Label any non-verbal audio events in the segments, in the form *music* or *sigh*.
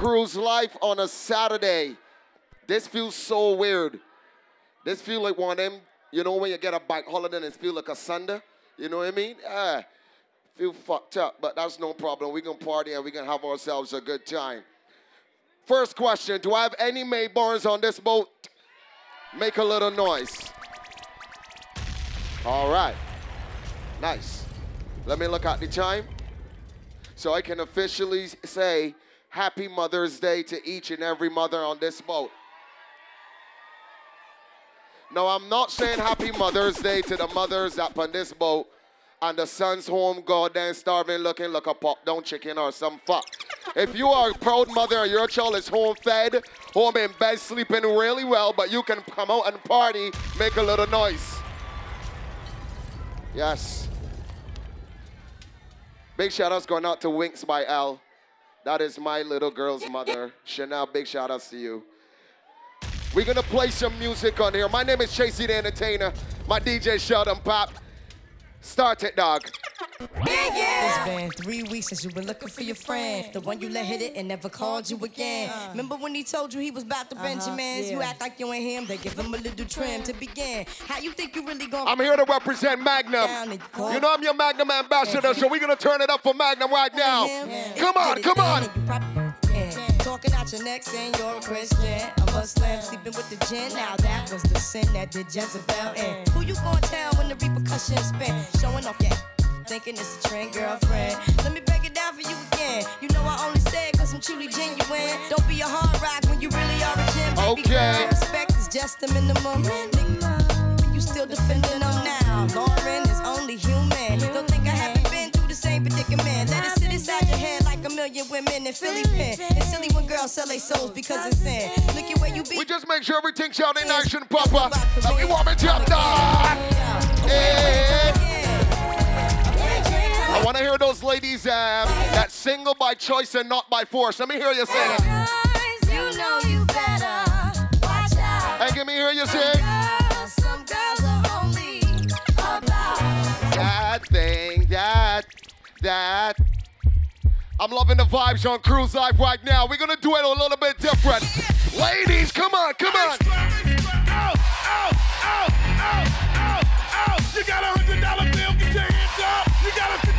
Cruise life on a Saturday. This feels so weird. This feel like one of them, you know, when you get a bike holiday and it feel like a Sunday. You know what I mean? Yeah. Feel fucked up, but that's no problem. We can party and we can have ourselves a good time. First question Do I have any Mayborns on this boat? Make a little noise. All right. Nice. Let me look at the time. So I can officially say Happy Mother's Day to each and every mother on this boat. No, I'm not saying Happy Mother's Day to the mothers up on this boat and the son's home goddamn starving looking like a pop down chicken or some fuck. If you are a proud mother and your child is home fed, home in bed sleeping really well, but you can come out and party, make a little noise. Yes. Big shout outs going out to Winks by L. That is my little girl's mother. *laughs* Chanel, big shout outs to you. We're gonna play some music on here. My name is Chasey the Entertainer. My DJ Sheldon Papp. Start it, dog. It's been three weeks since you've been looking for your friend. The one you let hit it and never called you again. Remember when he told you he was about to uh-huh. Benjamins? You act like you ain't him, they give him a little trim to begin. How you think you really gonna I'm here to represent Magnum. You know I'm your Magnum ambassador, so we're gonna turn it up for Magnum right now. Come on, come on. Talking out your neck saying you're a Christian. A Muslim sleeping with the gin. Now that was the sin that did Jezebel in. Who you gonna tell when the repercussions spin? Showing off your thinking it's a trend, girlfriend. Let me break it down for you again. You know I only say it cause I'm truly genuine. Don't be a hard rock when you really are a gem. Baby Okay. girl, respect is just a minimum. You still defending them now. Lauren is only human. Don't think I haven't been through the same predicament. Let it sit inside your head like a million women in Philly pen. It's silly when girls sell their souls because it's sin. Look at where you be. We just make sure everything's out in action, Papa. Let me warm it up, dog. Hey. I want to hear those ladies um, that single by choice and not by force. Let me hear you sing it. You know you better watch out. Hey, give me hear you sing. Some girls are only about That thing, that, that. I'm loving the vibes on Cruise Life right now. We're gonna do it a little bit different. Ladies, come on, come on. You got a hundred dollar bill, get your hands up. You got a fifty dollar bill.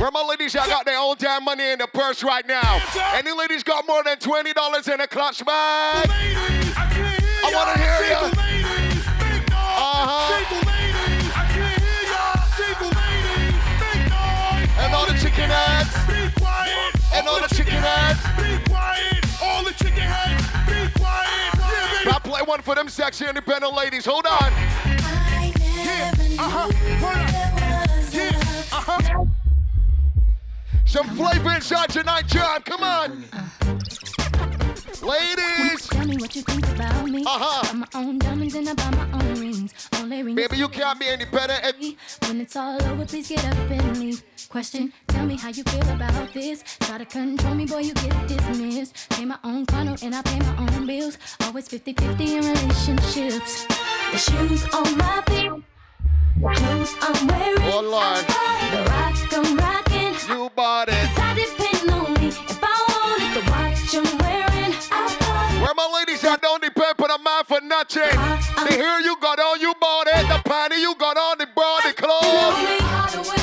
Where my ladies y'all got their own damn money in the purse right now? Any ladies got more than twenty dollars in a clutch bag? Ladies, I can't hear I wanna y'all. hear ya. Single ladies, big dog. Uh-huh. Single ladies, I can't hear y'all. Single ladies, big dog. And all the chicken heads. Be quiet. And all the chicken heads. Be quiet. All the chicken heads. Be quiet. Yeah, baby. I play one for them sexy independent ladies. Hold on. Yeah. Uh-huh. Word up. Yeah. Uh-huh. Some flavor inside tonight, John. Come on. Ladies. Tell me what you think about me. Uh-huh. My own diamonds and I buy my own rings. Only ring Baby, you can't be independent. if- When it's all over, please get up and leave. Question, tell me how you feel about this. Try to control me, boy, you get dismissed. Pay my own condo and I pay my own bills. Always 50-50 in relationships. The shoes on my feet. Clothes I'm wearing. Oh, Lord. The rock I'm rocking. Bought it. I depend on me. If I wanted the watch I'm wearing, I bought it. Where my ladies that don't depend on a man for nothing. Uh-huh. The hair you got on, you bought it. The panty you got on, the bra, the clothes.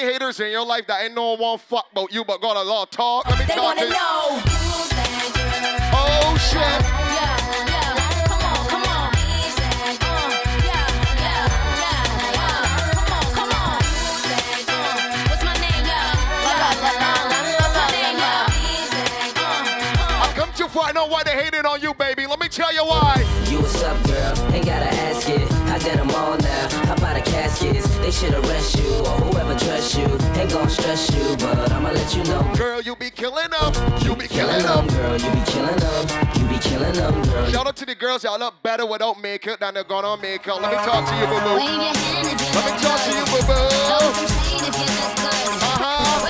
Ladies, you got any haters in your life that ain't no one fuck about you but got a lot of talk? Let me They talk wanna to you. know. Oh, shit. I come too far, I know why they hating on you, baby. Let me tell you why. You what's up, girl? Ain't gotta ask it. I did them all now. How about the caskets? They should arrest you or whoever dress you. Ain't gon' stress you, but I'ma let you know. Girl, you be killing them. You be Killing killing them, them. girl. You be killing them. You be killing them, girl. Shout out to the girls, y'all look better without makeup than they're gonna on makeup. Let me talk to you, boo boo. Let me talk to you, boo boo. Uh-huh.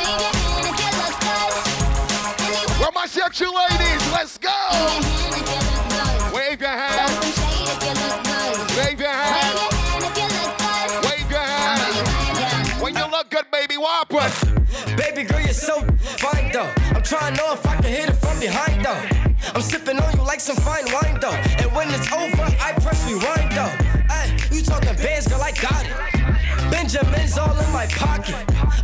Where my sexy ladies? Let's go. what happened? Baby girl, you're so fine though. I'm trying to know if I can hit it from behind though. I'm sipping on you like some fine wine though. And when it's over, I press rewind though. Hey, you talking bands, girl, I got it. Benjamin's all in my pocket.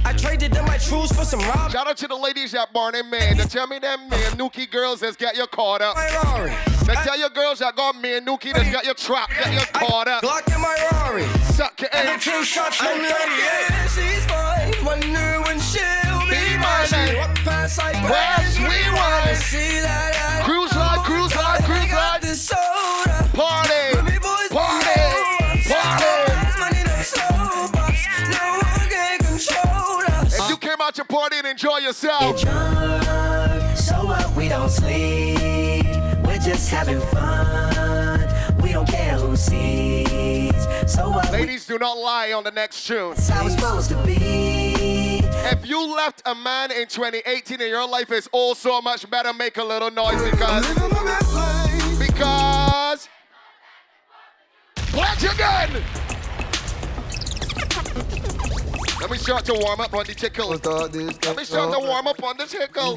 I traded in my truths for some rob. Shout out to the ladies at Barney Man. They tell me them man, Nuki girls that's got you caught up. My Rari. They tell your girls that got me and Nuki that's got you trapped, got you caught up. Glock in my Rari. Suck your And the king shots from 38. She's fine wonder when she'll be mine. Past I West, we wanna see that. Cruise line, cruise line, cruise line. Party. Your party and enjoy yourself. Get drunk, so what? We don't sleep. We're just having fun. We don't care who sees. So what? We- ladies do not lie on the next tune. It's how it's supposed to be. If you left a man in 2018 and your life is all so much better, make a little noise because because Pledge again. Let me start to warm up on the tickle. Let me start to warm up on the tickle.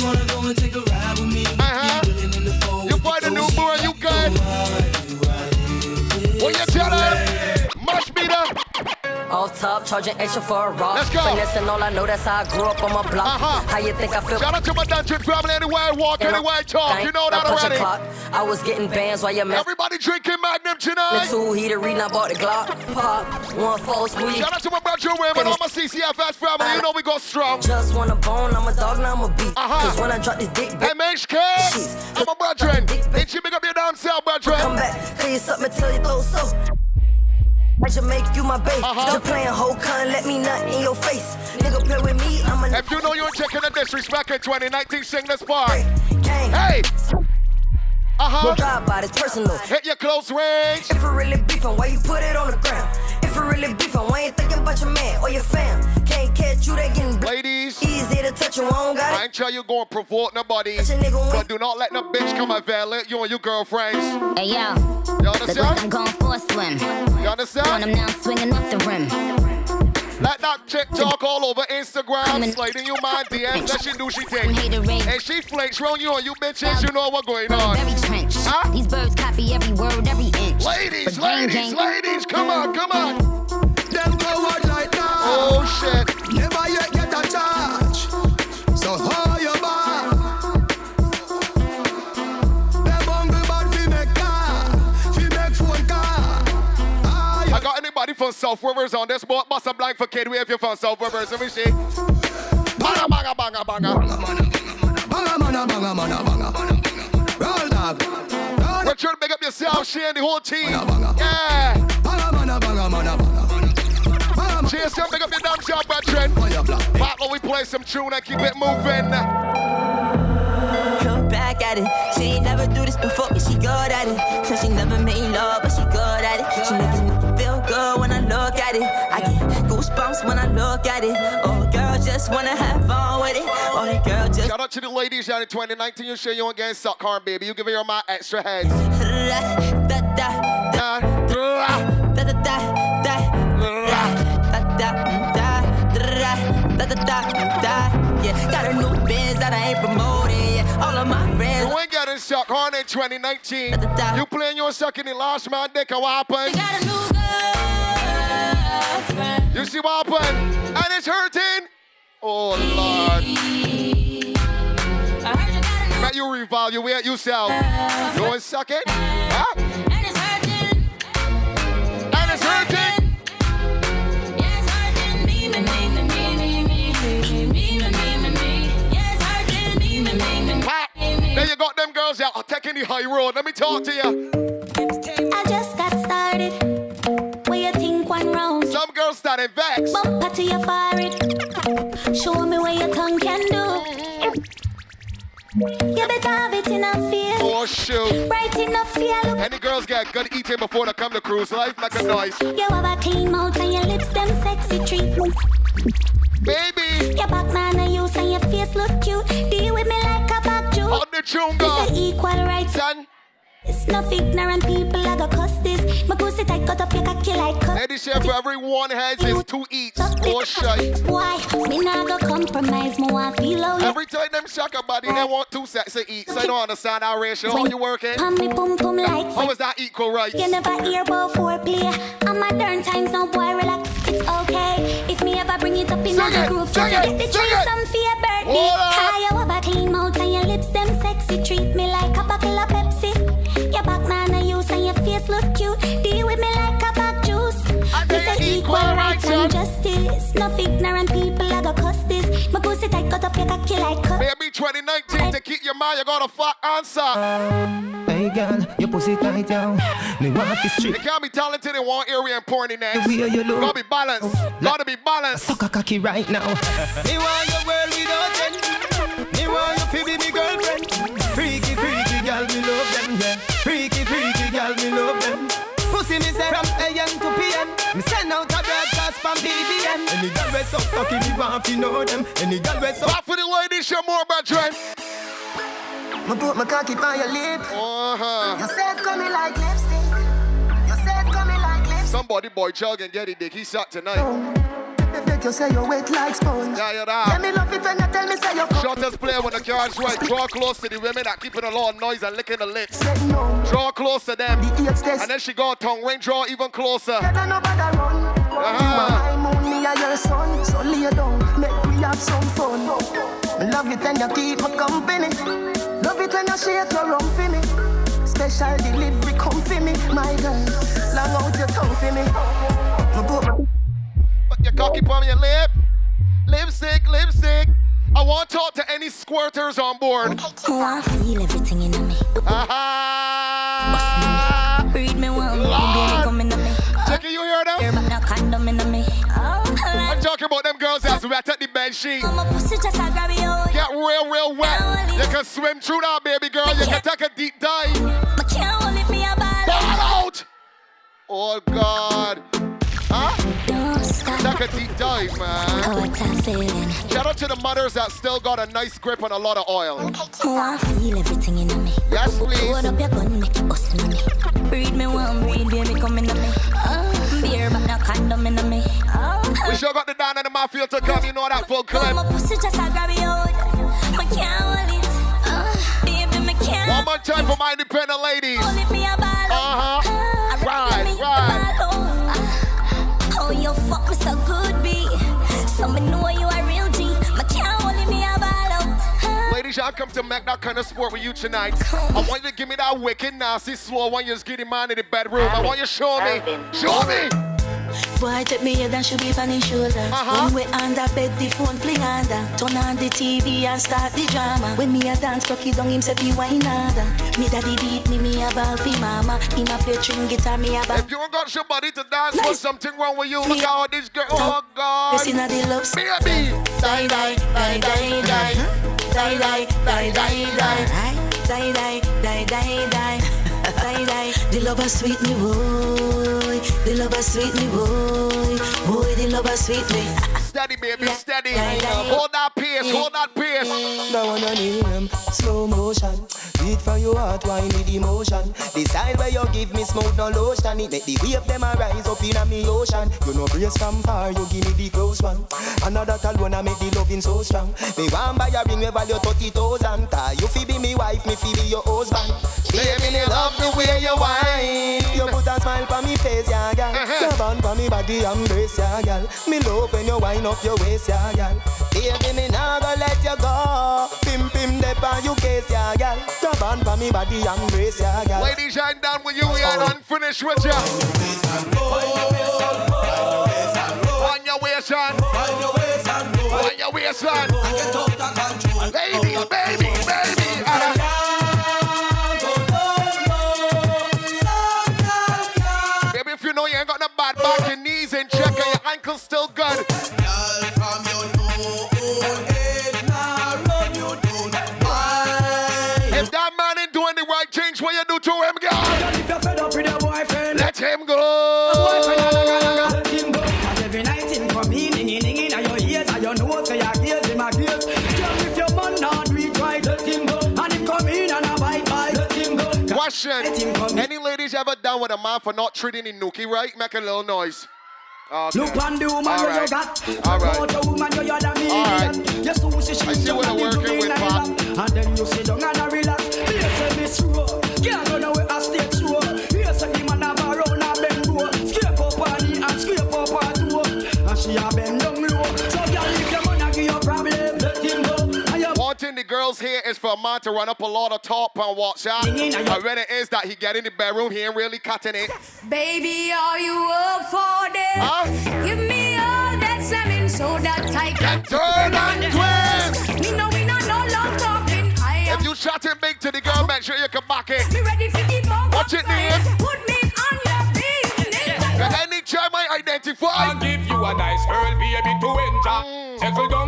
If you wanna go and take a ride with me, Uh-huh. be willing in the fold You find a new boy, you good. What you tell them? Off top, charging extra for a rock. Let's go. Finesse and all I know, that's how I grew up on my block. Uh-huh. How you think I feel? Shout out to my dungeon family. Anywhere I walk, And anywhere I talk. Gang, You know now that already. clock. I was getting bands while you mess. Everybody drinking Magnum tonight. The two heater reading, I bought the Glock. Pop, one four squeeze. Shout out to my brother Women, all my CCFS family. You know we go strong. Just want a bone, I'm a dog, now I'm a beat. Uh-huh. Cause when I drop this dick, bitch, MHK. I'm a brethren. Ain't you big up your damn come brethren? back. Clear something till you throw so. I should make you my babe. Uh-huh. You playing whole con, let me nut in your face. Nigga play with me, I'm a If you know you're checking the disrespect in 2019, sing this part. gang. Hey. Don't Uh-huh. drive by, it's personal. Hit your close range. If it really beefing, why you put it on the ground? If it really beefing, why you thinking about your man or your fam? Can't catch you, they getting Ladies, easy to touch you, I don't got I ain't tell you go and provoke nobody. Catch a nigga But do not let no bitch come and violate you and your girlfriends. Hey yo, You look like I'm understand? going for a swim. You Doing understand? them now, swinging off the rim. Let that chick talk all over Instagram, sliding you my DMs, let she do she From thing. hater rage, eh? And she flakes round you and you bitches, you know what going on. Very trench. Huh? These birds copy every word, every inch. Ladies, But gang, ladies, gang, ladies, come on, come on. Them go out like that. Oh shit. Never yet get a charge. So hold your back. Them bungle bad fi make car, fi make phone call. Ah, you I got anybody from South Rivers on this boat? Bust a blank for Kid if you're from South Rivers. Let me see. Banga, banga, banga, banga. banga, banga, banga, banga, banga. Dog. We're trying to make up yourself, she and the whole team. Yeah. To make up your damn job, banga, banga. Battle, we play some tune and keep it moving. Look back at it. She ain't never do this before, but she good at it. Said she never made love, but she good at it. She making me feel good when I look at it. I get goosebumps when I look at it. Oh, just wanna have fun with it. Only girl just. Shout out to the ladies out in 2019. You sure you ain't getting suck hard, baby. You give me all my extra heads. Got a new biz that I ain't promoting. All of my friends. You ain't getting suck harm in 2019. You playing your sucking in lost my dick what happened? You got a new girlfriend. You see what happened? And it's hurting. Oh, Lord. You revolve, you wear yourself. You want suck it? Huh? And it's hurting. And it's hurting. There you got them girls out taking the high road. Let me talk to you. I just got started. Where you think one girls understand vex. Bumper to your forehead. Show me what your tongue can do. You better have it in a face. Oh, shoot. Right in a. Look, Any girls get good eating before they come to cruise life? Make a noise. you have a clean mouth and your lips them sexy treat. Baby. Your back man and use and your face look cute. Deal with me like a back Jew. On the tune, It's girl. a equal rights. Son. It's not ignorant people I got cuss this. My pussy tight cut up your cocky like cut. Lady chef, for every one heads is two eats. Oh, shy. Why? Me not go compromise. Me want feel how you Every time them shock a body, they want two sets to eat. So I don't understand our ratio. How you working? Pam me pum pum like How is that equal right? You never hear about foreplay. I'm modern times, no boy, relax. It's okay. If me ever bring it up in Sing other it, groups, you get the sing some for your birthday. Justice. No ignorant people I go cuss this. My pussy tight cut up your cocky like cut. Baby, 2019 to keep your mind, you gotta fuck answer. Hey girl, your pussy tight down. Me want to You strip. can't be talented in one area and porny next. The way you look. Gotta be balanced. Gotta be balanced. Suck a cocky right now. Me want your world without end. Me want you to be me girlfriend. Freaky, freaky we so cocky, me want to know them. Any girl we so. Back for the ladies, show more brethren. Me put my cocky on your lip. Uh-huh. You said coming like lipstick. You said coming like lipstick. Somebody boy jug and get it dick. He shot tonight. If that you say you wet like sponge. Yeah, you Yeah, that. me love it when you tell me say you come. Shortest player when the car's right. Draw close to the women that keeping a lot of noise and licking the lips. No. Draw close to them. The eight. And then she go tongue ring, draw even closer. You don't know bother run. Uh-huh. You are my moon, me and your son. So lay down, make we have some fun. Love it when you keep my company. Love it when you shake your rum for me. Special delivery come for me, my girl. Long out your tongue for me. Me put my Put your cocky on your lip. Lipstick, lipstick. I want to talk to any squirters on board. Me want feel everything in me. Aha! About them girls that's wet at the bed sheet. my pussy just a grab you. Get real, real wet. You can swim through that, baby girl. You can take a deep dive. Me can't hold me ball. Out! Oh, God. Huh? Take a deep dive, man. Oh, what a feeling. Shout out to the mothers that still got a nice grip on a lot of oil. Oh, me want feel everything in me. Yes, please. up your gun, make it bust me. Breed me one, breed baby, come in me. Oh. Beer, but no condom in me. Oh, We sure got the down and the mafia to come. You know that full clip. my pussy just a grab you. Me can't hold it. Oh, *sighs* baby, me can't. One more time for my independent ladies. Hold it, me a ball. Uh-huh. Ah, Right, right. oh. Oh, you fuck me so out. Ladies, y'all come to make that kind of sport with you tonight. I want you to give me that wicked, nasty, slow one. You just get him man in the bedroom. I want you to show me. Show me. Boy, take me head and should be on his shoulder. Uh-huh. When we under bed, the phone fling under. Turn on the TV and start the drama. When me a dance, cocky down him say fi wine harder. Me daddy beat me, me a ball fi mama. Him a play string guitar, me a ball. If you ain't got somebody to dance with, Nice. something wrong with you. Look at all this girl. Oh, God. Pressing a the love. Baby. Die, die, die, die, die. Die, die, die, die, die. Die, die, die, die, die. Die, die. The lover sweet me, boy. The lover sweet me, boy. Boy, the lover sweet me. Steady, baby, steady. Hold that pace, hold that pace. Now one on him, slow motion. Beat from your heart, wine with emotion. Style where you give me smooth no lotion. It make the wave them a rise up in a me ocean. You know brace from far, you give me the close one. Another alone I make the loving so strong. Me want buy a ring we value thirty thousand. Cause you fi be me wife, me fi be your husband. Baby, me love the way you whine. You put a smile on me face, yeah, girl. Uh-huh. Your band on me body, embrace, yeah, girl. Me love when you wind up your waist, yeah, girl. Baby, me nah go let you go. Pim pim dep on you case, yeah, girl. Your band on me body, embrace, yeah, girl. Ladies, I'm down with you. We ain't unfinished with you. On your waist, son. On your waist, son. Ladies, baby, baby. Go. Question. Let him come in. Any ladies ever done with a man for not treating the nookie right? Make a little noise. Okay. Look on the woman All you got. Right. about the woman you the All right. Your she I see what and working with, in Pop. And then you sit down and relax. Here say me slow. Can't go nowhere a stage show. Here And your One thing the girls here is for a man to run up a lot of top and watch out. Ding, ding, and And when it is that he get in the bedroom, he ain't really cutting it. Baby, are you up for this? Huh? Give me all that slamming so that I can turn and twist. Me know we not no long talking. I am If you chatting big to the girl, make sure you can back it. me ready for the bump. Watch it, Nate. Put me on your business. Cause any child might identify. I'll give you a nice girl, baby, to enjoy. Mm. Settle down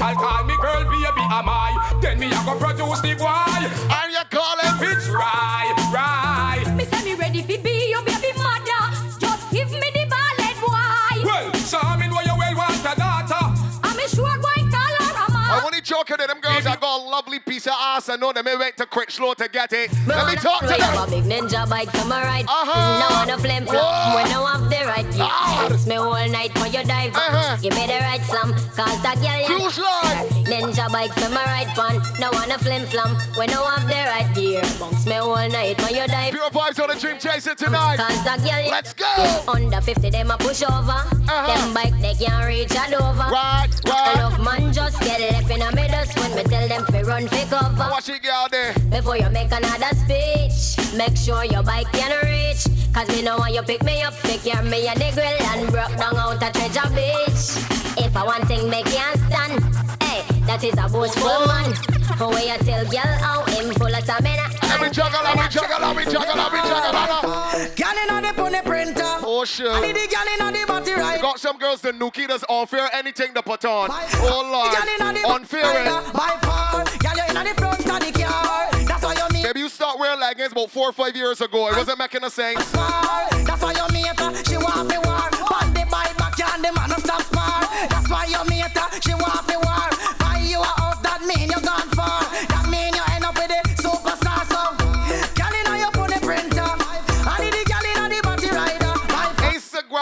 shall call me girl, baby, am I? Then me I go produce the boy. And you call him It's right, right. Me say me ready for be your baby mother. Just give me the ballet boy. Well, so me know you well want a daughter. I'm a short white collar I mama. want to joke to them girls I got a lovely piece of ass and know they went to slow to get it. Let me talk to them. a big ninja bike for my ride. Uh-huh. No one a flame when I have the right. You. It's me all night for your dive. Uh-huh. Give me the right slam, cause that girl Cruise line. Ninja bike for my ride fun. No one a flim flam when I have the right gear. Bounce me all night for your dive. Pure vibes on the dream chaser tonight. Cause that girl Let's go. Under 50 them a push over. Uh-huh. Them bike they can't reach a Dover. Right, right. Enough man just get left in a middle when me tell them fi run fi cover. Watch it, girl there. Before you make another speech, make sure your bike can reach. Cause me know when you pick me up, pick your me a the grill and broke down out a treasure beach. If I want thing make you stand, that is a boastful man. Where you tell girl how him full of stamina. Let me juggle, let me juggle, let me juggle, let me juggle, let me Girl inna the pony printer. Oh, I need sure. the girl inna the body right. Got some girls, the nookie that's unfair anything to put on. By Oh, far. Girl inna Lord. the Unfair. By far, girl you inna the front of the car. That's why you meet Baby, you start wearing leggings about four or five years ago. It wasn't making a sense. That's why you meet her. She want me war. But the bike back and the man no stop spar. That's why you meet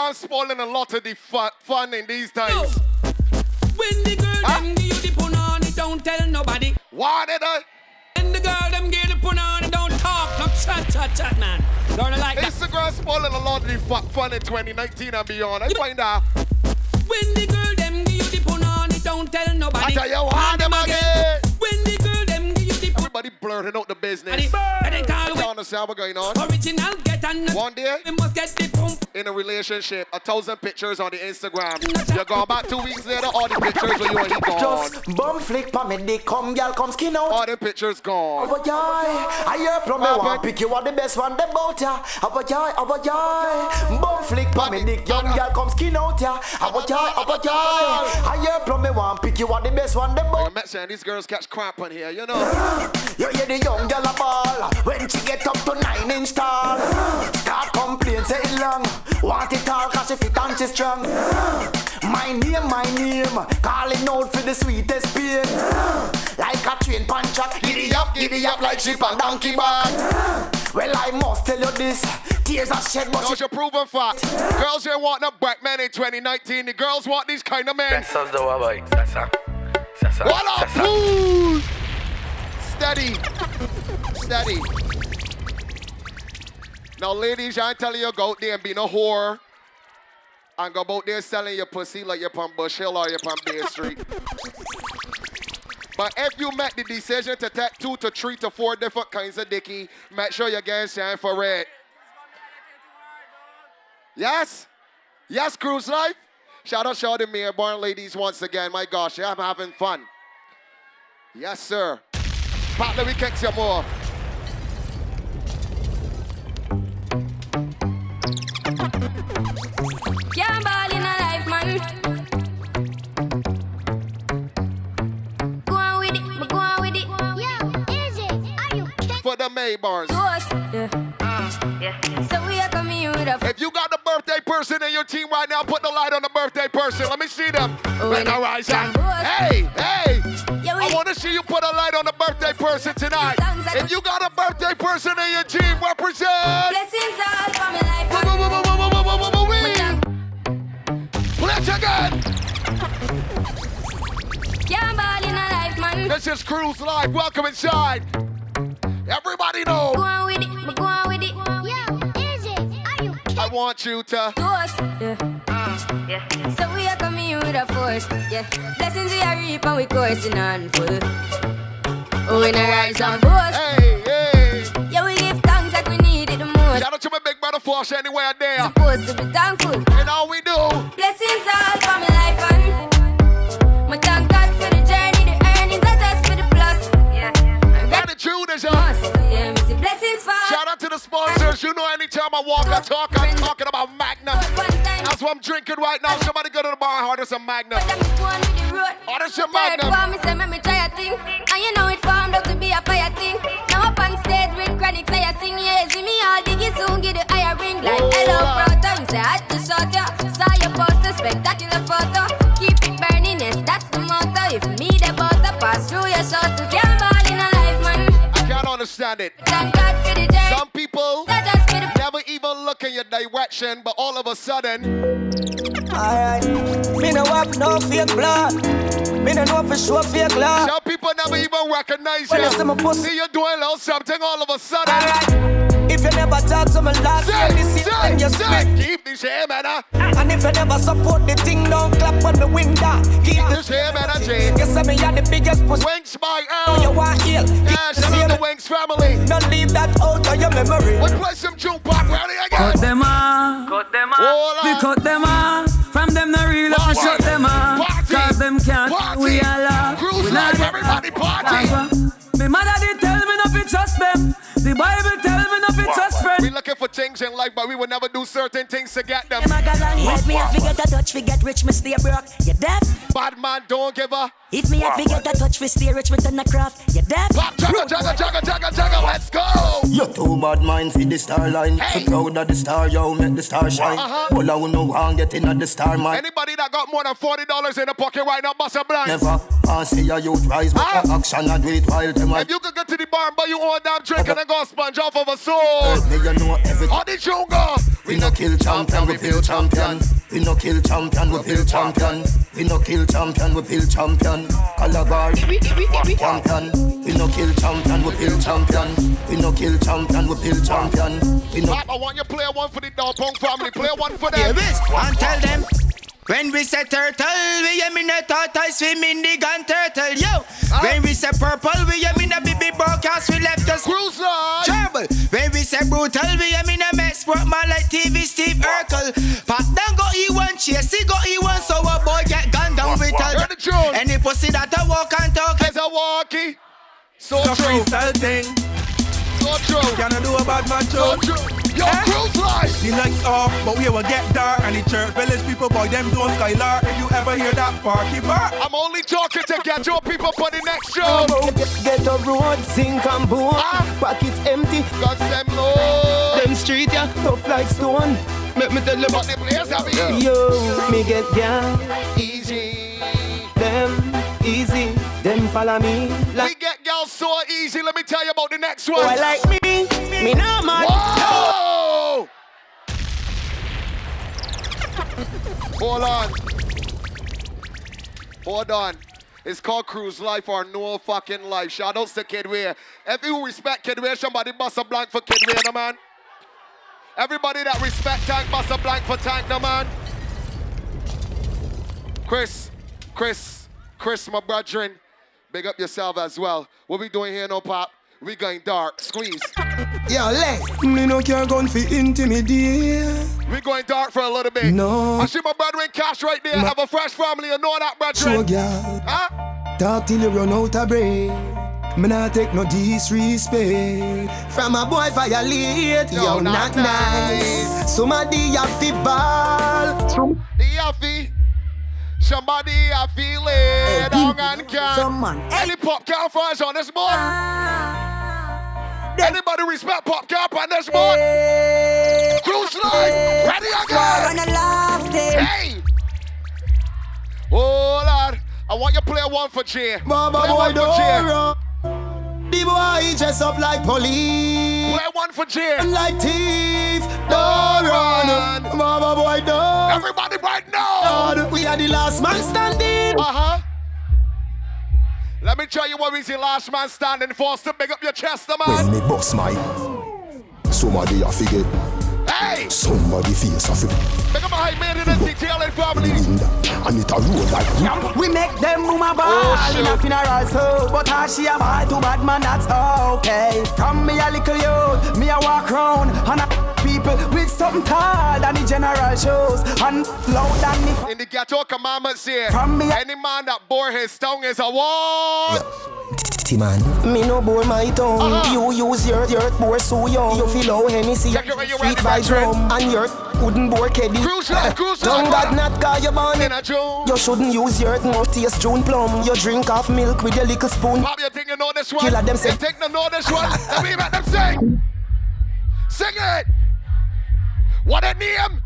Instagram spoiling a lot of the fun, fun in these times. When the girl Huh? them give you the punani, don't tell nobody. Why did I? When the girl them give the punani, don't talk, no chat, chat, chat, man. Don't like that. Instagram spoiling a lot of the fu- fun in 2019 and beyond. I find out. When the girl them give you the punani, don't tell nobody. I tell you what, them again. When the Everybody blurting out the business. and they call You understand what's going on? original get and One day, they must get the pump. in a relationship, a thousand pictures on the Instagram. You gone back two weeks later, all the pictures with you and he gone. Just bum flick pa me dick, come girl, come skin out. All the pictures gone. Abba jai, I hear from me one pick you are the best one, the bout ya. Abba jai, abba jai, bum flick pa me dick, young girl come skin out ya. Abba jai, abba jai, I hear from me one pick you are the best one, the I bout. met saying these girls catch cramp on here, you know. *laughs* You hear the young girl a ball when she get up to nine inch tall. Start complain, say it long, want it all 'cause she fit and she strong. My name, my name, calling out for the sweetest pain. Like a train punch track, giddy up, giddy up like sheep on donkey back. Well, I must tell you this, tears are shed, but That was she your proven fact. Girls here want a black man in 2019. The girls want these kind of men. Pesos de Hawaii, sasa. Sasa. What up, sasa. fool? Steady. Steady. Now, ladies, I ain't telling you go out there and be no whore. And go out there selling your pussy like you're on Bush Hill or you're on Bay Street. But if you make the decision to take two to three to four different kinds of dicky, make sure you get shine for it. Yes? Yes, Cruise Life? Shout out, shout out to me, born ladies once again. My gosh, I'm having fun. Yes, sir. For the kicks ah, If you got the birthday person in your team right now, put the light on the birthday person. Let me see them. When I rise. Hey, hey want to see you put a light on a birthday person tonight. If you got a birthday person in your team, represent. Blessings all for my life. Bless again. Life. This is Cruise Life. Welcome inside. Everybody know. I want you to. Toast. Yeah. Uh, yeah. So we are coming with a force. Yeah. Blessings we are reap and we coursing on full. Oh, in a rise and boast. Hey, hey. Yeah, we give thanks like we need it the most. Shout out to my big brother Flash anywhere there. Supposed to be thankful. And all we do. Blessings all for my life and Gratitude is must. us. Yeah, blessings fall. Shout out to the sponsors. You know, anytime I walk, I talk, I'm talking about Magnum. That's what I'm drinking right now. Somebody go to the bar and order some Magnum. But I'm going with the road. Order some Third Magnum. for me say make me try a thing And you know it formed up to be a fire thing Now up on stage with chronic say I sing Yeah, see me all diggy soon get the higher ring Like hello brother You say I had to shot ya Saw your poster spectacular photo Keep it burning yes that's the motto If me the butter pass through your shot understand it. Thank God for the journey Some people That just for the never even look in your direction, but all of a sudden, Alright. Me no have no fake blood. Me no know for sure fake love. some people never even recognize When I see my you. pussy- See you doing a little something, all of a sudden. Alright. If you never talk to me last Say, year, this year say, when you say, spit. keep this here, man. uh. And if you never support the thing, don't clap when the wing down. Keep This here, man, uh, Jay. You say me are the biggest pussy. Winks by You L. want heal. Yeah, shout out to Winks family. Don't leave that out of your memory. Let's play some jukebox. Ready again? Cut them off. Cut them Hold We on. cut them off. From them no real up, we Party. shut them off. Party. Cause them can't. Party. We all love. Cruise we not life, get everybody off. party. Cause, uh, Me mother did tell me not to trust them. The Bible looking for things in life, but we will never do certain things to get them. Them a gal and help me if we a touch, we rich, me stay broke. You deaf? Bad man, don't give a. If me if we get a touch, we stay rich, we turn a craft. You deaf? Pop, jagga, jagga, jagga, jagga, jagga, let's go. You're too bad mind for the star line. Hey. So proud of the star, yo, make the star shine. Uh-huh. All I wanna want get in at the star, man. Anybody that got more than forty dollars in the pocket right now, bust a blank. Never I see a youth rise, but Ah. the action I do it while them I If you could get to the bar and buy you one damn drink and then go sponge off of a soul. me, you know everything. How did you go? We no kill champion, we build champion. We no kill champion, we build champion. We no kill champion, we build champion. Calabar, champion. We no kill champion, we build champion. We no kill champion, we build champion. We no Papp, I want you to play one for the Dog Punk family. Play one for them. bitch, and tell them. When we say turtle, we aim in a tortoise, swim in the gun turtle, yo. When we say purple, we aim in a baby broadcast, we left us Cruise line. trouble. When we say brutal, we aim in a mess, sport man like TV Steve Urkel. Pat down go E1, chase, he go E1, so a boy get gunned down with Hear the a tune. Any pussy that I walk and talk, There's a walkie. So so true. freestyle thing. So true. Can I do a bad man So show? true. Yo, Eh? cruise line. The lights off, but we will get dark. And the church village people, boy, them don't skylar. If you ever hear that party bar, I'm only talking to get your people for the next show. Get a road, zinc and bone. Ah. Pocket empty, Got them low. them street yeah, tough like stone. Make me tell them, But the place have been yo, me get down, easy. Easy, them follow me Like We get girls so easy. Let me tell you about the next oh, one. Boy like me, me nah mad. Whoa! Hold on. Hold on. It's called Cruise Life or No Fucking Life. Shout outs to Kidway. If you respect Kidway, somebody bust a blank for Kidway, no man. Everybody that respect Tank, bust a blank for Tank, no man. Chris, Chris, Chris, my brethren, big up yourself as well. What we doing here, no pop? We going dark. Squeeze. *laughs* Yo, let me no care gun fi intimidate. We going dark for a little bit. No. I see my brother in cash right there. Ma- Have a fresh family. You know that, brethren. girl, Huh? talk till you run out of breath. Me nah take no disrespect from a boy violate. Yo, Yo, not not nice. Somebody have to ball. The Yaffy. Somebody I feel it. Down and can. Some man. Hey. Any popcorn fries on this board? Anybody respect pop cap on this one? Cruise line, ready again. Hey. Oh Lord, I want you to play one for Jay. Baba play boy one for don't Jay. Run. The boy dress up like police. Play one for Jay. Like thief. Don't run. Baba boy don't. Everybody right now. run. We are the last man standing. Uh huh. Let me tell you what is the last man standing for. So big up your chest, When man. me bust my Somebody a figure Hey, Somebody face a figure big up my maintenance detailing family. And it a roll like We make them boom a ball Oh, in a shit. funeral so But how she a ball to bad man that's okay. Come me a little youth, me a walk round And a people with something tall than the general shows And loud than the In the ghetto commandments here, From me- any man that bore his tongue is a what? man Me no bore my tongue Uh-huh. You use your your bore so young You feel how Hennessy Check it when you Street ready, by drum And your wooden bore keddy Cruise line, *laughs* cruise line, Tongue brother. that not call you born In a June. You shouldn't use your mouth taste June plum You drink off milk with your little spoon Papp, you think you know this one? Killer them say- You think you know this one? *laughs* Let me let them sing. Sing it. What a name?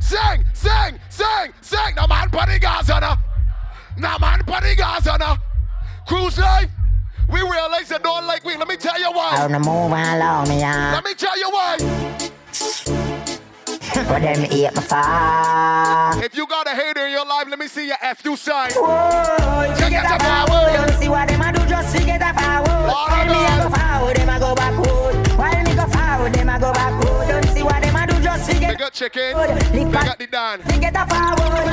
Sing, sing, sing, sing. No man putting gas on her. No man gas on her. Cruise life. We realize they don't like we. Let me tell you why. On the move along me, yeah. Let me tell you why. *laughs* But them eat my fire. If you got a hater in your life, let me see your F you sign. Whoa, forget it out, a forward. Don't see what them a do, just forget a forward. While me a go forward, them a go backward. While me go forward, them a go backward. Don't see what them a do, just forget. Big up chicken. Big up the Dan. Forget a forward.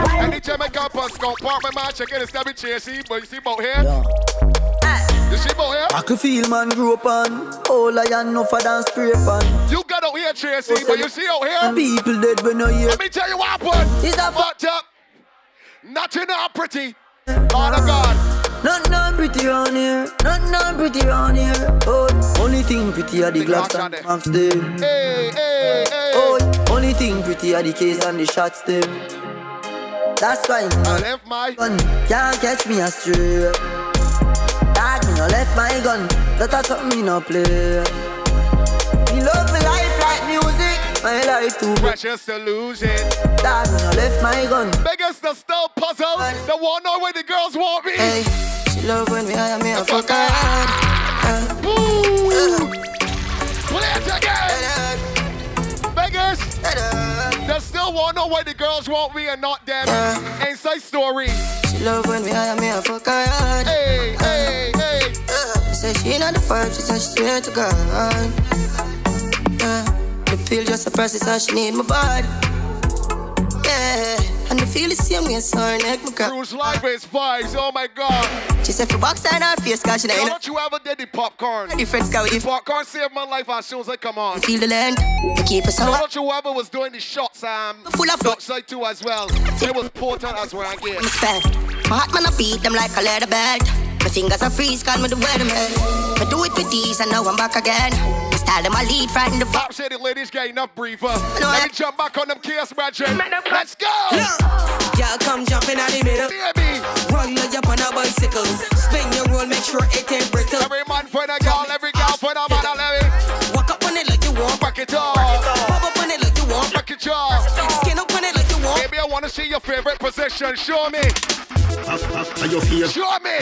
While Any Jamaican bus go park my man chicken and stab it chasey. But you see about here? You see about here? I can feel man grew up on All I am no for dance scrape on You got out here, Tracy, but you see out here? People dead when I hear Let me tell you what happened. Is that fucked up? Nothing not pretty. Of oh God. Not none pretty on here Not none pretty on here Oh, only thing pretty are the gloves and them Hey, hey, hey. Oh, only thing pretty are the case and the shots them That's why I left my gun Can't catch me astray Dog, me no left my gun That a something me no play Me love my life like music My life too Precious to lose it. Dog, me no left my gun Biggest the still puzzle. The one know where the girls want me. Hey, she love when me hire me a fuck her hard. Uh, Ooh. Uh. Play it again. Beggars. They still want to know why the girls want me and not them. Inside story. She love when me hire me a fuck her hard. Hey, hey, hey. She said she not the first, she said she swear to God. Uh, the pill just suppresses how she need my body. Yeah, feel the same way, so her neck my crap. Cruise life is vibes. Oh my God. She said for box and her face, cause she ain't don't you ever did the popcorn? different scout. The If popcorn saved my life as soon as I come on. feel the land, you keep us on. don't you ever was doing the shots um Full of outside too as well. It was potent as well. I'm spent. My heart man, I beat them like a leather belt. My fingers are freeze, call me the weatherman. I do it with these, and now I'm back again. My style them I lead, frighten the Pop said the ladies get enough briefer. Let me jump back on them case, brethren. Let's go! Look. Y'all come jumping out the middle. Baby! Run you up on a bicycle. Spin your roll, make sure it ain't brittle. Every man for the girl, every girl for the man, I love it. Walk up on it like you want. Back it up. Pop up on it like you want. Back it up. Wanna see your favorite position. Show me. Are your favorite? Show me.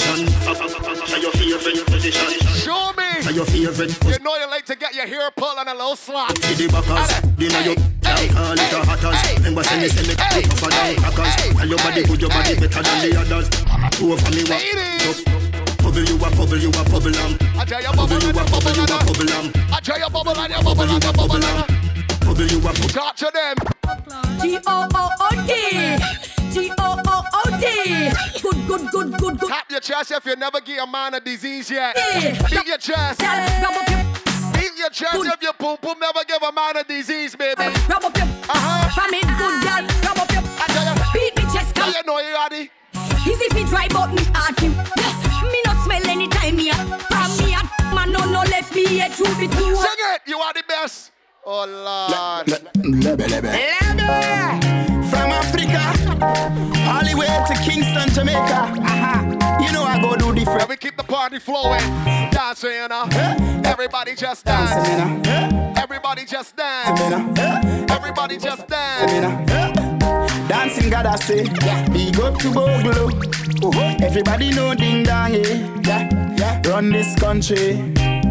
Are your favorite position? Show me. Are your favorite? You know you like to get your hair pulled and a little slap. The backers, dinner you can't call it a hatters. Remember say me say me tougher than crackers. Tell your body good, your body better than the others. Two for me what? Bubble you a bubble you a bubble um. I tell you Bubble you a bubble you a bubble um. I tell you bubble and you bubble and you bubble and Bubble you a bubble. Talk to them. G O O O D. G O O O D. Good, good, good, good, good. Tap your chest if you never give a man a disease yet. Yeah. Beat your chest. Rub up your, Beat your chest if your poop poop never give a man a disease, baby. Uh, rub up your. Uh-huh. From it, good girl. Rub up your. I tell you. Beat me chest, Now come. you know you ready. Easy fi dry, but me hard fi. Yes, me no smell anytime me a. From me a man no no left me a through the two. Oh Lord. Lebe lebe. From Africa, all the way to Kingston, Jamaica. Uh-huh. You know I go do different And we keep the party flowing. Dancing, you know. Everybody just dance. Everybody just dance. Everybody just dance. Dancing God I say, big up to Bogle. Everybody know ding dong, yeah, yeah. Run this country.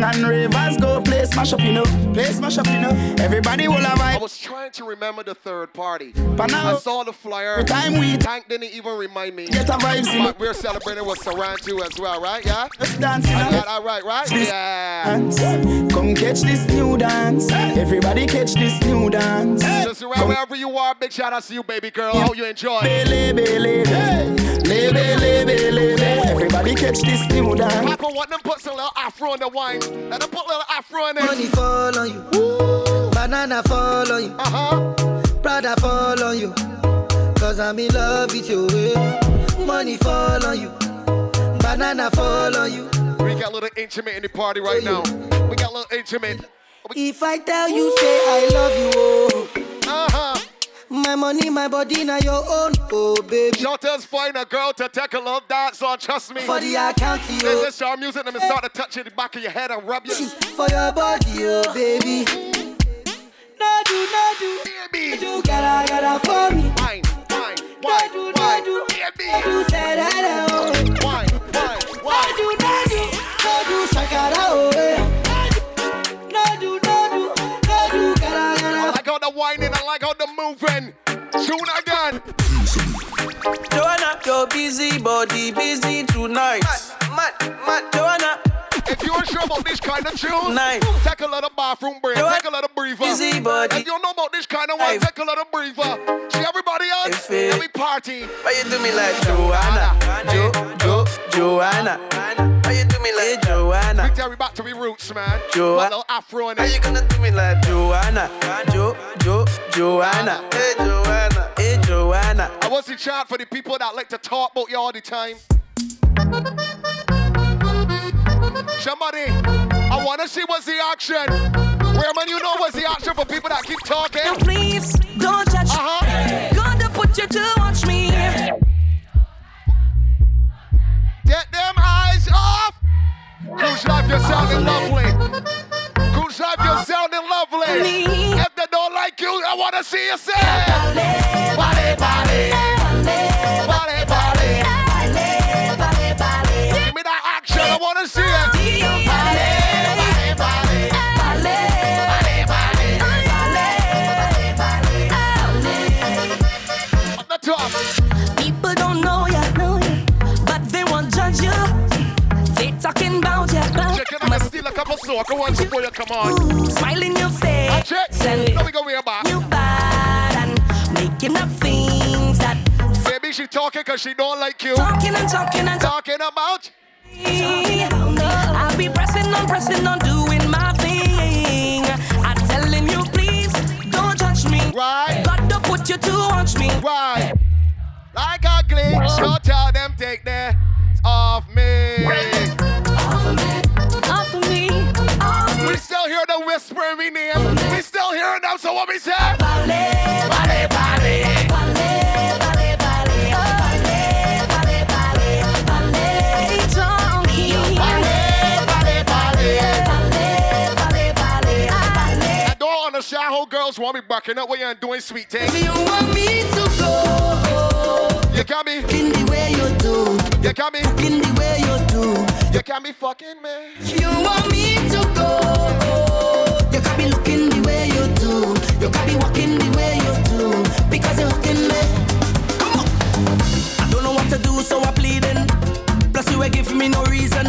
dong and rivers go, play smash up, you know. Play smash up, you know. Everybody will have I was trying to remember the third party. But now- I saw the flyer. The time we- Tank didn't even remind me. Get a vibes, you know. We're celebrating with Saran too as well, right? Yeah. Let's dance, you I know. got that right, right? Yeah. dance. Come catch this new dance. Everybody catch this new dance. Just around wherever you are, big shout out to you, baby girl. Hope you enjoy. Lebe, lebe, lebe, lebe, lebe. Everybody catch this new dance. Papa, want them put some little afro in the wine. Let them put little afro in it. Money fall on you. Banana fall on you. Uh-huh. Prada fall on you. Cause I'm in love with you. eh. Money fall on you. Banana fall on you. We got a little intimate in the party right now. We got a little intimate. If I tell you, say I love you, oh. Uh-huh. My money, my body, now your own, oh baby. Shotters find a girl to take a little dance on, trust me. For the account, yo. This is our music, let me start to touch in the back of your head and rub you. For your body, oh baby. No do, no do. Baby. Do gotta, gotta for me. Wine, wine, No wine, do, no wine. do. Baby. No do, say that, oh. Wine, wine, No do, no do. No do, shakara, oh, moving. Tune again. Joanna, your busy body busy tonight. Mad, mad, Joanna. If you ain't sure about this kind of tune, Nine. take a little bathroom break, Do take it. a little breather. Easy body. If you don't know about this kind of one, Hey. take a little breather. See everybody else? It- Let me party. Why you do me like Joanna? Jo, Jo, Joanna. Why you do me like Joanna? Big Terry back to me roots, man. Joa- Put a little afro in it. How you gonna do me like Joanna? Jo, Jo, Joanna. Hey Joanna. Hey Joanna. I was in chat for the people that like to talk about you all the time. Somebody, I wanna see what's the action. Where man, you know what's the action for people that keep talking? Please don't judge. Uh-huh. Gonna put you to watch me. Get them eyes off. Life, you're sounding lovely. Life, you're sounding lovely. If they don't like you, I wanna see you say. Body, body. Body, let's steal a couple soca once before you come on. Smile in your face. Check. Say Now we go way back. you bad and making up things that Baby, she talking cause she don't like you. talking and talking and Talking about. talking. I'll be pressing on, pressing on, doing my thing. I'm telling you, please don't judge me. Right. Got to put you to watch me. Right. Like ugly. So tell them take their off me. Still hear the whisper in me name. We still hearing them, so what we say? I don't understand how girls want me backing up when you're doing sweet things. You want me to go You got me. in the way you do, You got me. in the way you do. You got me fucking me. You want me to go. You got me walking the way you do. Because you're hooking me. Come on. I don't know what to do, so I'm pleading. Plus you ain't give me no reason.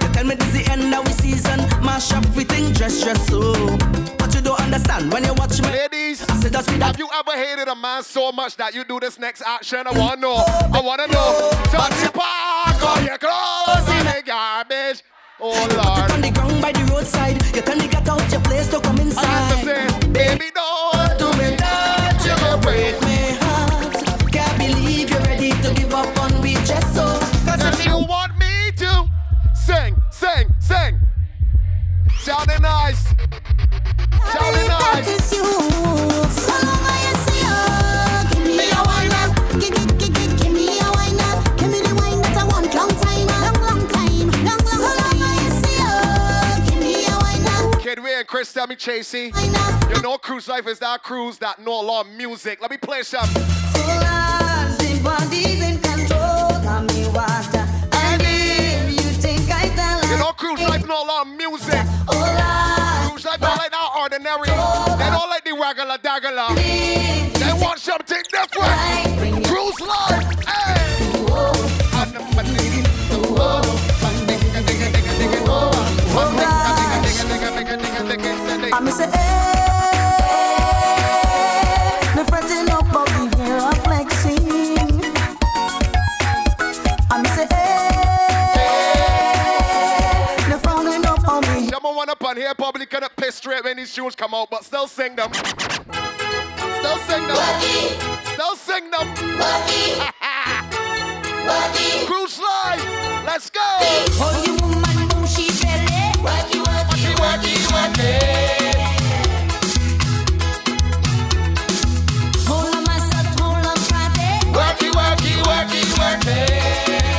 You tell me this the end of season. Mash up everything, dress, dress so. But you don't understand when you watch me. Ladies, I said that's have you ever hated a man so much that you do this next action? I wanna know. I wanna know. Touch the park on your clothes in the garbage. Oh Lord. on the ground by the roadside. You tell me get out your place to come inside. I have to say, baby, don't Do me that, you go break me heart. Can't believe you're ready to give up on me just so. Cause If you want me to sing, sing, sing. Sounding nice. Sounding nice. That is you. So Demi Chasey. You know cruise life is that cruise that know a lot of music. Let me play some. Body's in control of me water. And if you think I tell You know cruise life know a lot of music. Cruise life don't like that ordinary. They don't like the regular daggala. They want something different. Cruise life. Hey. Say, hey, me fretting up about the year of flexing. I'm say, hey, me frowning up on me. Someone one up on here probably gonna piss straight when these tunes come out, but still sing them. Still sing them. Still sing them. *laughs* Cruise life. Let's go. Oh, you woman, move she belly. Work you, work you, Work you, work you, work you,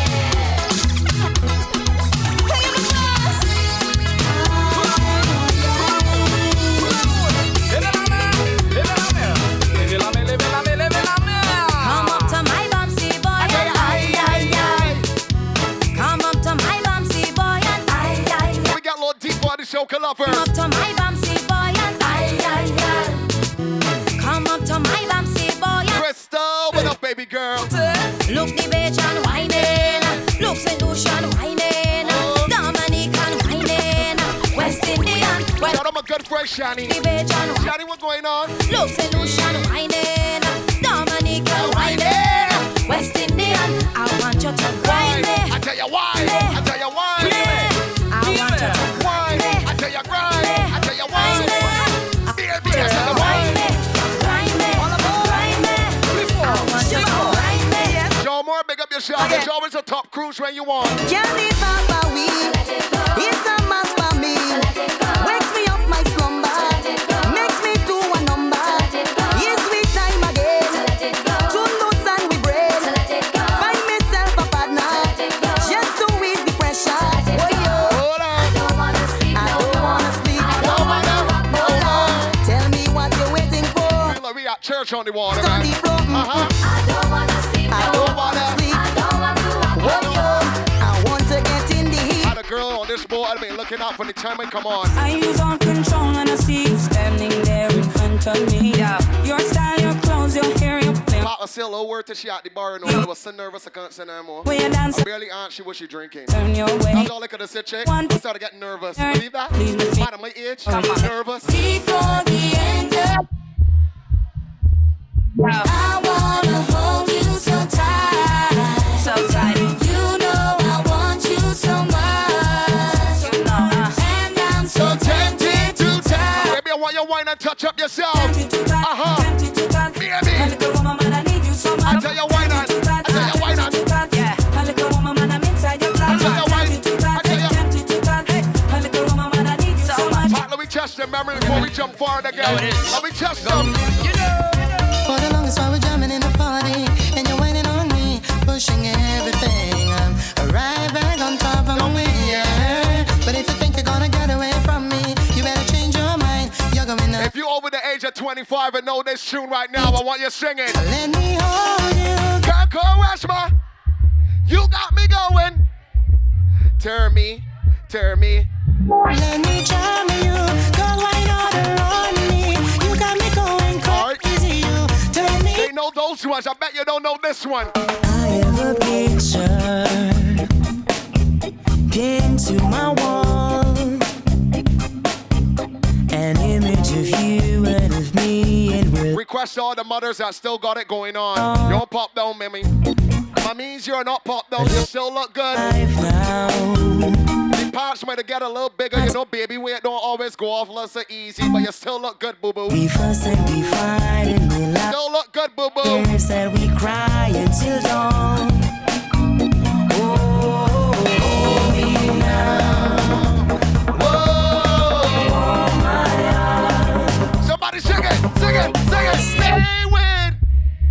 top when you want. Can't live off a weed. It's a must for me. Wakes me up my slumber. Makes me do a number. Yes, we time again. Too loose and we break. Find myself a partner. Just to ease the pressure. Oh, yo. I don't wanna sleep. I don't wanna sleep. I don't wanna hold on. Tell me what you're waiting for. We got church on the water, man. the floor. Uh-huh. I don't wanna sleep. I don't wanna sleep. On this boat, I've been looking out for the time and come on. I use all control and I see you standing there in front of me. Yeah. Your style, your clothes, your hair, your flame. Pop a still low word till she at the bar and I was so nervous I can't say no more. When you dance- I barely asked she what she drinking. Turn your way. That's all I could have said, chick. I started getting nervous. Believe that? Man, at my age, I'm nervous. Before the end of I wanna hold you so tight, so tight. You know I want you so much, touch up yourself. Uh-huh. Baby. I tell you why not. I tell you why not. I tell you why. Pat, let me test the memory before we jump forward again. Let me test them. For the longest while we're jamming in the party, and you're waiting on me, pushing everything. If you're over the age of 25 and know this tune right now, I want you singing. Let me hold you. Girl, call Westma. You got me going. Turn me, turn me. Let me charm you. Go wine order on me. You got me going crazy. You tell me. They know those ones. I bet you don't know this one. I have a picture pinned to my wall. Request all the mothers that still got it going on. Don't pop down, Mimi. My means you're not pop down. You still look good. The parts might get a little bigger. You know, baby weight don't always go off less so easy, but you still look good, boo boo. we fuss and we fight and we laugh. Still look good, boo boo. Tears that we cry until dawn. Sing it, sing it. Stay with.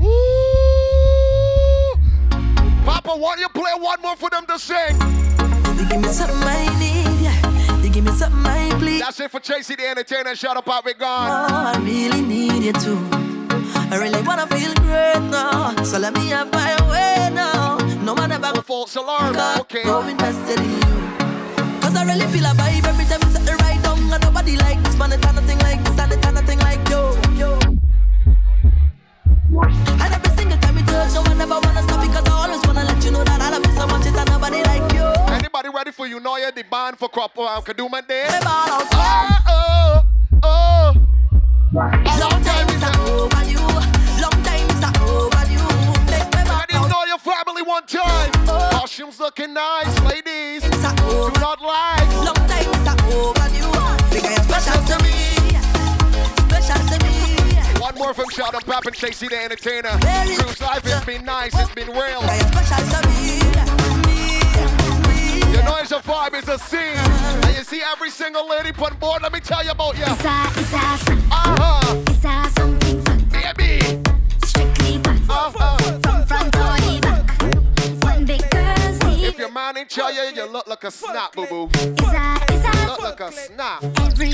Ooh. Papa, want you play one more for them to sing? You give me something I need. Give me something I please. That's it for Tracy the Entertainer. Shut up, out, we're gone. Oh, I really need you too. I really wanna feel great now. So let me have my way now. No one ever false alarm. Okay. Go invested in you. Cause I really feel a vibe. The band for crop Day? Oh, oh, oh, oh. Long time is over. Long time is over. Make me I didn't know your family one time. Oh, oh. Costumes looking nice, ladies. Do not lie. Long time is over you. Because you're special to me. Special to me. One more from Shout Out Papp and Tracy the Entertainer. Cruise life has been nice, it's been real. A vibe, it's a scene. And you see every single lady put board, let me tell you about you. It's a, it's a, uh-huh. it's a something fun. Baby. Strictly fun. Uh-huh. From front to the back. One big girl see. If your man ain't tell you, you look like a snap, boo boo. It's a, it's a, look like a snap. Every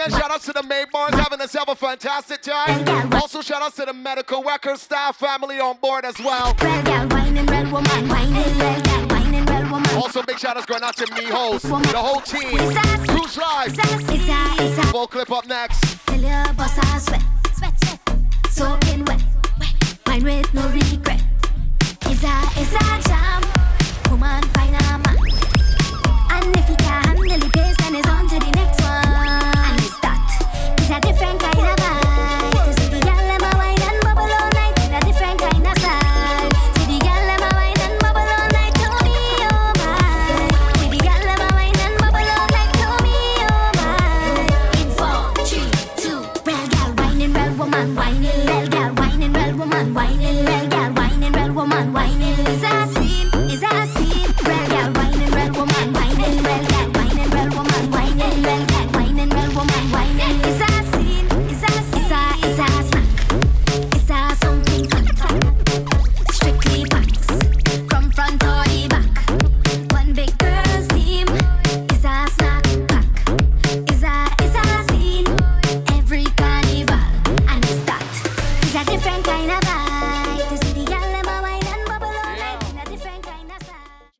again, shout out to the Mayborns having themselves a fantastic time. Also, shout out to the medical record staff family on board as well. Also, big shout outs going out to me, host, the whole team. Cruise Live. Full clip up next. Soaking wet, wine with no regret. It's a, it's a jam. Woman, find a man. And if he can't handle the then it's on to the next.